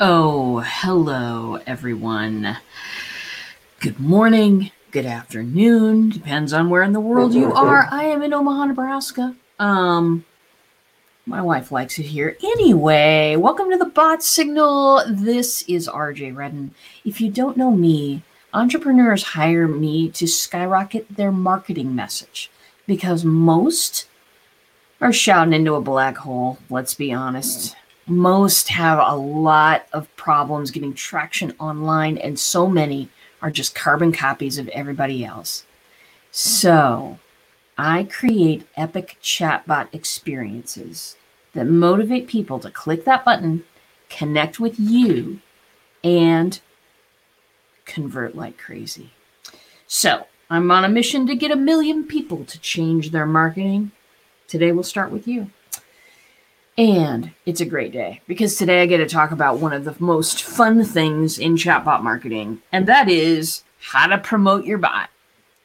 Oh, hello, everyone. Good morning, good afternoon, depends on where in the world you are. I am in Omaha, Nebraska. Um, my wife likes it here. Anyway, welcome to the Bot Signal. This is RJ Redden. If you don't know me, entrepreneurs hire me to skyrocket their marketing message because most are shouting into a black hole, let's be honest most have a lot of problems getting traction online, and so many are just carbon copies of everybody else. So, I create epic chatbot experiences that motivate people to click that button, connect with you, and convert like crazy. So, I'm on a mission to get a million people to change their marketing. Today, we'll start with you. And it's a great day because today I get to talk about one of the most fun things in chatbot marketing, and that is how to promote your bot.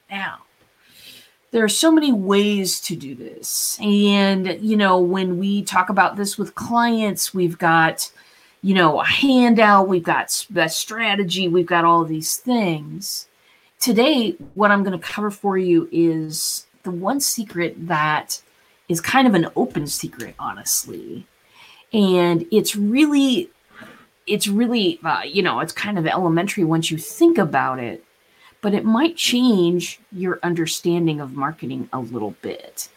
Now, there are so many ways to do this. And, you know, when we talk about this with clients, we've got, you know, a handout, we've got the strategy, we've got all these things. Today, what I'm going to cover for you is the one secret that is kind of an open secret, honestly. And it's really, it's really, uh, you know, it's kind of elementary once you think about it, but it might change your understanding of marketing a little bit.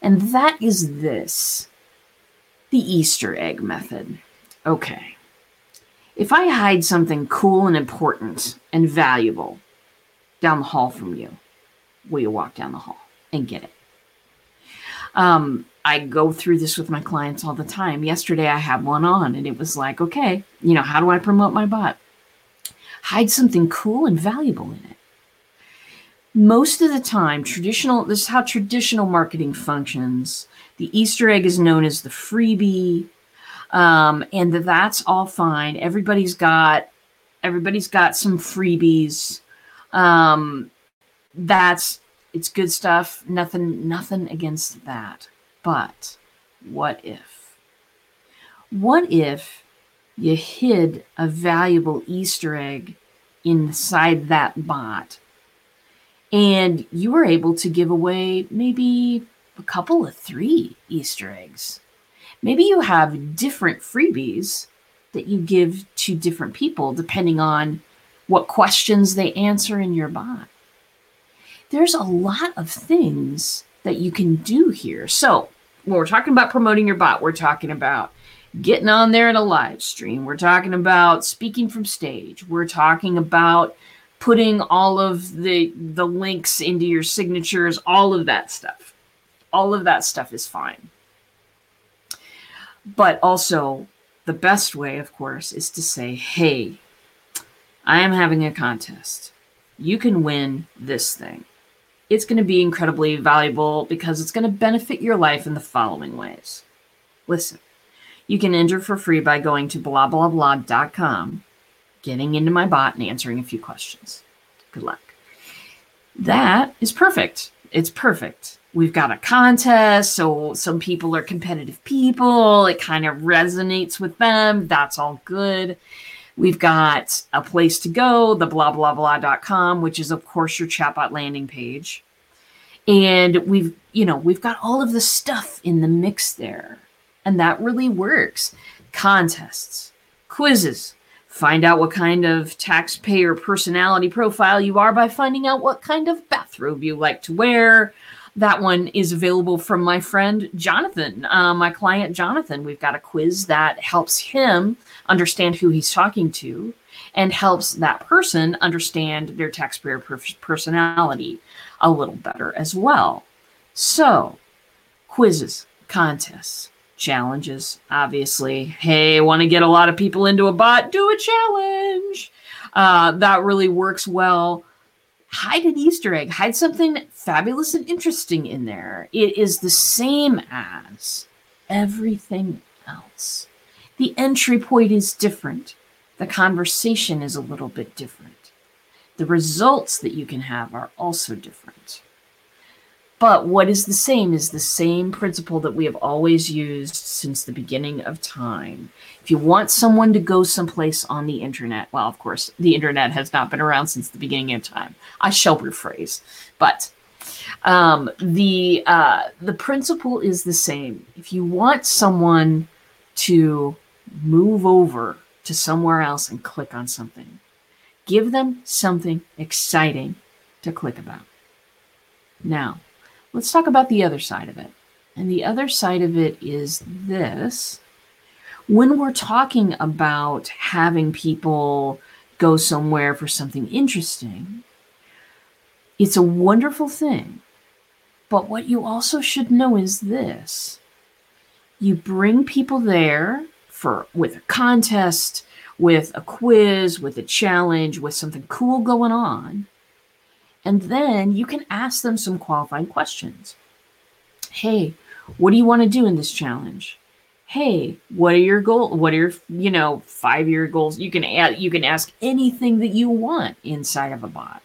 And that is this the Easter egg method. Okay. If I hide something cool and important and valuable down the hall from you, will you walk down the hall and get it? Um, I go through this with my clients all the time. Yesterday, I had one on, and it was like, okay, you know, how do I promote my bot? Hide something cool and valuable in it. Most of the time, traditional, this is how traditional marketing functions. The Easter egg is known as the freebie. Um, and that's all fine. Everybody's got everybody's got some freebies. Um, that's it's good stuff. Nothing nothing against that. But what if? What if you hid a valuable Easter egg inside that bot and you were able to give away maybe a couple of three Easter eggs? Maybe you have different freebies that you give to different people depending on what questions they answer in your bot there's a lot of things that you can do here. So, when we're talking about promoting your bot, we're talking about getting on there in a live stream. We're talking about speaking from stage. We're talking about putting all of the the links into your signatures, all of that stuff. All of that stuff is fine. But also the best way, of course, is to say, "Hey, I am having a contest. You can win this thing." It's going to be incredibly valuable because it's going to benefit your life in the following ways. Listen, you can enter for free by going to blah blah blah.com, getting into my bot and answering a few questions. Good luck. That is perfect. It's perfect. We've got a contest, so some people are competitive people. It kind of resonates with them. That's all good. We've got a place to go, the blah, blah, blah.com, which is, of course, your chatbot landing page. And we've, you know, we've got all of the stuff in the mix there. And that really works. Contests, quizzes, find out what kind of taxpayer personality profile you are by finding out what kind of bathrobe you like to wear, that one is available from my friend Jonathan, uh, my client Jonathan. We've got a quiz that helps him understand who he's talking to and helps that person understand their taxpayer per- personality a little better as well. So, quizzes, contests, challenges, obviously. Hey, want to get a lot of people into a bot? Do a challenge. Uh, that really works well hide an Easter egg, hide something fabulous and interesting in there. It is the same as everything else. The entry point is different, the conversation is a little bit different. The results that you can have are also different. But what is the same is the same principle that we have always used since the beginning of time. If you want someone to go someplace on the internet, well, of course, the internet has not been around since the beginning of time. I shall rephrase, but um, the uh, the principle is the same. If you want someone to move over to somewhere else and click on something, give them something exciting to click about. Now, let's talk about the other side of it. And the other side of it is this. When we're talking about having people go somewhere for something interesting, it's a wonderful thing. But what you also should know is this. You bring people there for with a contest, with a quiz, with a challenge, with something cool going on. And then you can ask them some qualifying questions. Hey, what do you want to do in this challenge? Hey, what are your goals? What are your, you know, five-year goals? You can add, you can ask anything that you want inside of a bot.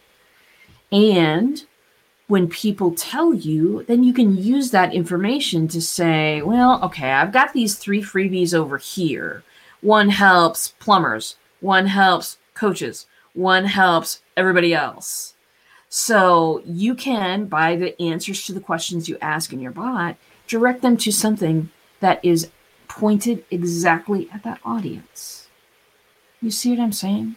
And when people tell you, then you can use that information to say, well, okay, I've got these three freebies over here. One helps plumbers, one helps coaches, one helps everybody else. So you can, by the answers to the questions you ask in your bot, direct them to something that is pointed exactly at that audience. You see what I'm saying?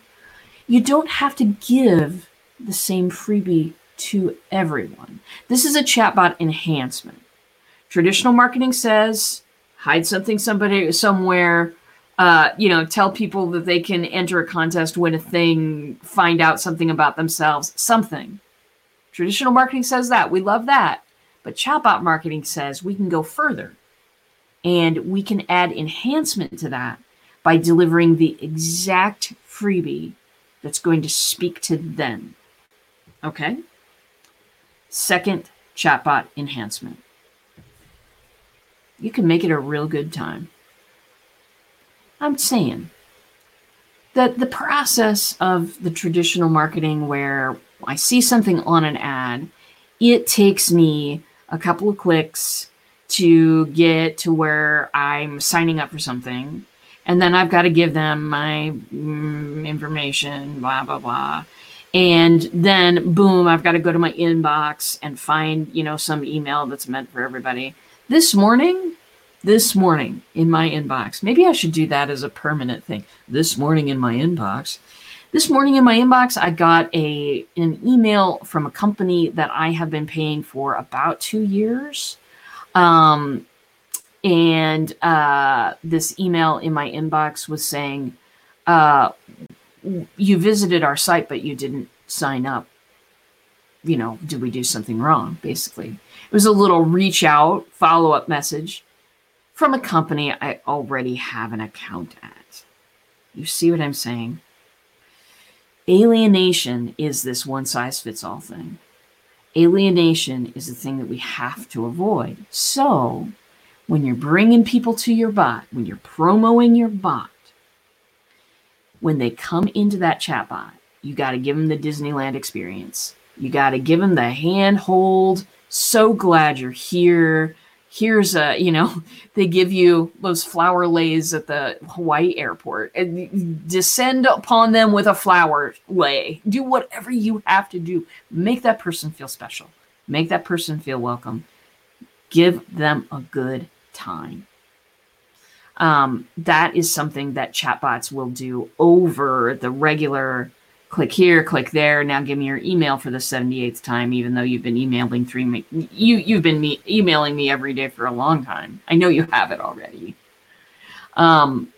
You don't have to give the same freebie to everyone. This is a chatbot enhancement. Traditional marketing says hide something somebody somewhere uh, you know, tell people that they can enter a contest, win a thing, find out something about themselves, something. Traditional marketing says that. We love that. But chatbot marketing says we can go further and we can add enhancement to that by delivering the exact freebie that's going to speak to them. Okay? Second, chatbot enhancement. You can make it a real good time. I'm saying that the process of the traditional marketing where I see something on an ad, it takes me a couple of clicks to get to where I'm signing up for something. And then I've got to give them my mm, information, blah, blah, blah. And then, boom, I've got to go to my inbox and find, you know, some email that's meant for everybody. This morning, this morning in my inbox, maybe I should do that as a permanent thing. This morning in my inbox, this morning in my inbox, I got a an email from a company that I have been paying for about two years. Um, and uh, this email in my inbox was saying, uh, "You visited our site, but you didn't sign up. You know, did we do something wrong?" Basically, it was a little reach out follow up message from a company I already have an account at. You see what I'm saying? Alienation is this one size fits all thing. Alienation is the thing that we have to avoid. So, when you're bringing people to your bot, when you're promoting your bot, when they come into that chatbot, you got to give them the Disneyland experience. You got to give them the handhold. So glad you're here here's a you know they give you those flower leis at the hawaii airport. And descend upon them with a flower lei. Do whatever you have to do. Make that person feel special. Make that person feel welcome. Give them a good time. Um, that is something that chatbots will do over the regular click here, click there. Now give me your email for the 78th time, even though you've been emailing three me you you've been me emailing me every day for a long time. I know you have it already. Um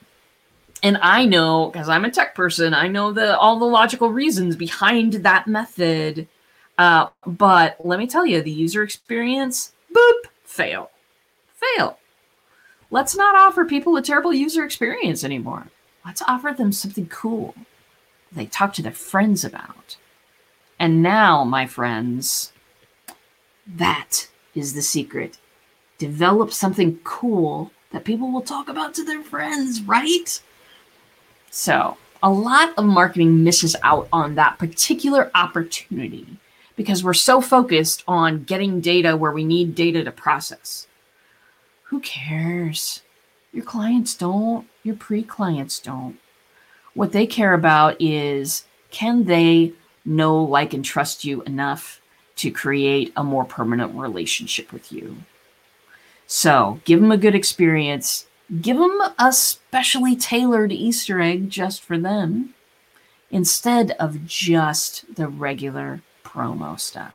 and I know because I'm a tech person, I know the all the logical reasons behind that method. Uh, but let me tell you, the user experience, boop, fail. Fail. Let's not offer people a terrible user experience anymore. Let's offer them something cool they talk to their friends about. And now, my friends, that is the secret. Develop something cool that people will talk about to their friends, right? So, a lot of marketing misses out on that particular opportunity because we're so focused on getting data where we need data to process. Who cares? Your clients don't, your pre clients don't. What they care about is can they know, like, and trust you enough to create a more permanent relationship with you? So give them a good experience. Give them a specially tailored Easter egg just for them instead of just the regular promo stuff.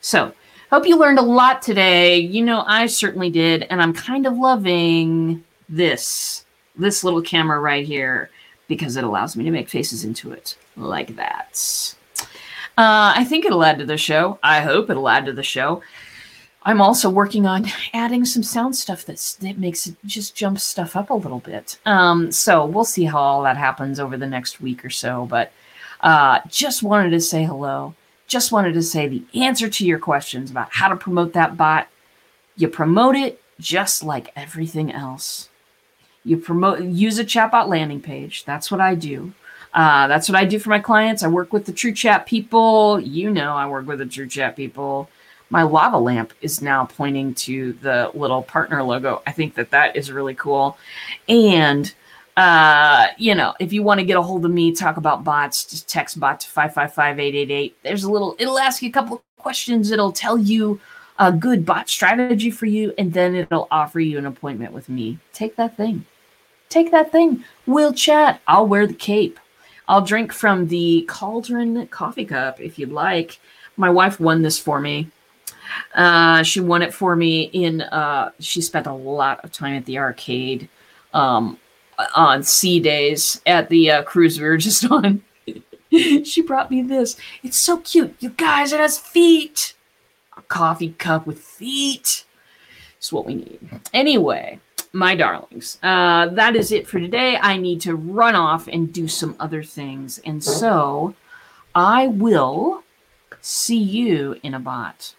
So, hope you learned a lot today. You know, I certainly did, and I'm kind of loving this this little camera right here because it allows me to make faces into it like that. Uh, I think it'll add to the show. I hope it'll add to the show. I'm also working on adding some sound stuff that's, that makes it just jump stuff up a little bit. Um, so we'll see how all that happens over the next week or so. But uh, just wanted to say hello. Just wanted to say the answer to your questions about how to promote that bot. You promote it just like everything else. You promote, use a chatbot landing page. That's what I do. Uh, that's what I do for my clients. I work with the True Chat people. You know, I work with the True Chat people my lava lamp is now pointing to the little partner logo. I think that that is really cool. And, uh, you know, if you want to get a hold of me, talk about bots, just text bot to 555-888. There's a little, it'll ask you a couple of questions. It'll tell you a good bot strategy for you, and then it'll offer you an appointment with me. Take that thing. Take that thing. We'll chat. I'll wear the cape. I'll drink from the Cauldron coffee cup if you'd like. My wife won this for me uh, she won it for me in. Uh, she spent a lot of time at the arcade um, on sea days at the uh, cruise we were just on. she brought me this. It's so cute, you guys. It has feet. A coffee cup with feet. It's what we need. Anyway, my darlings, uh, that is it for today. I need to run off and do some other things, and so I will see you in a bot.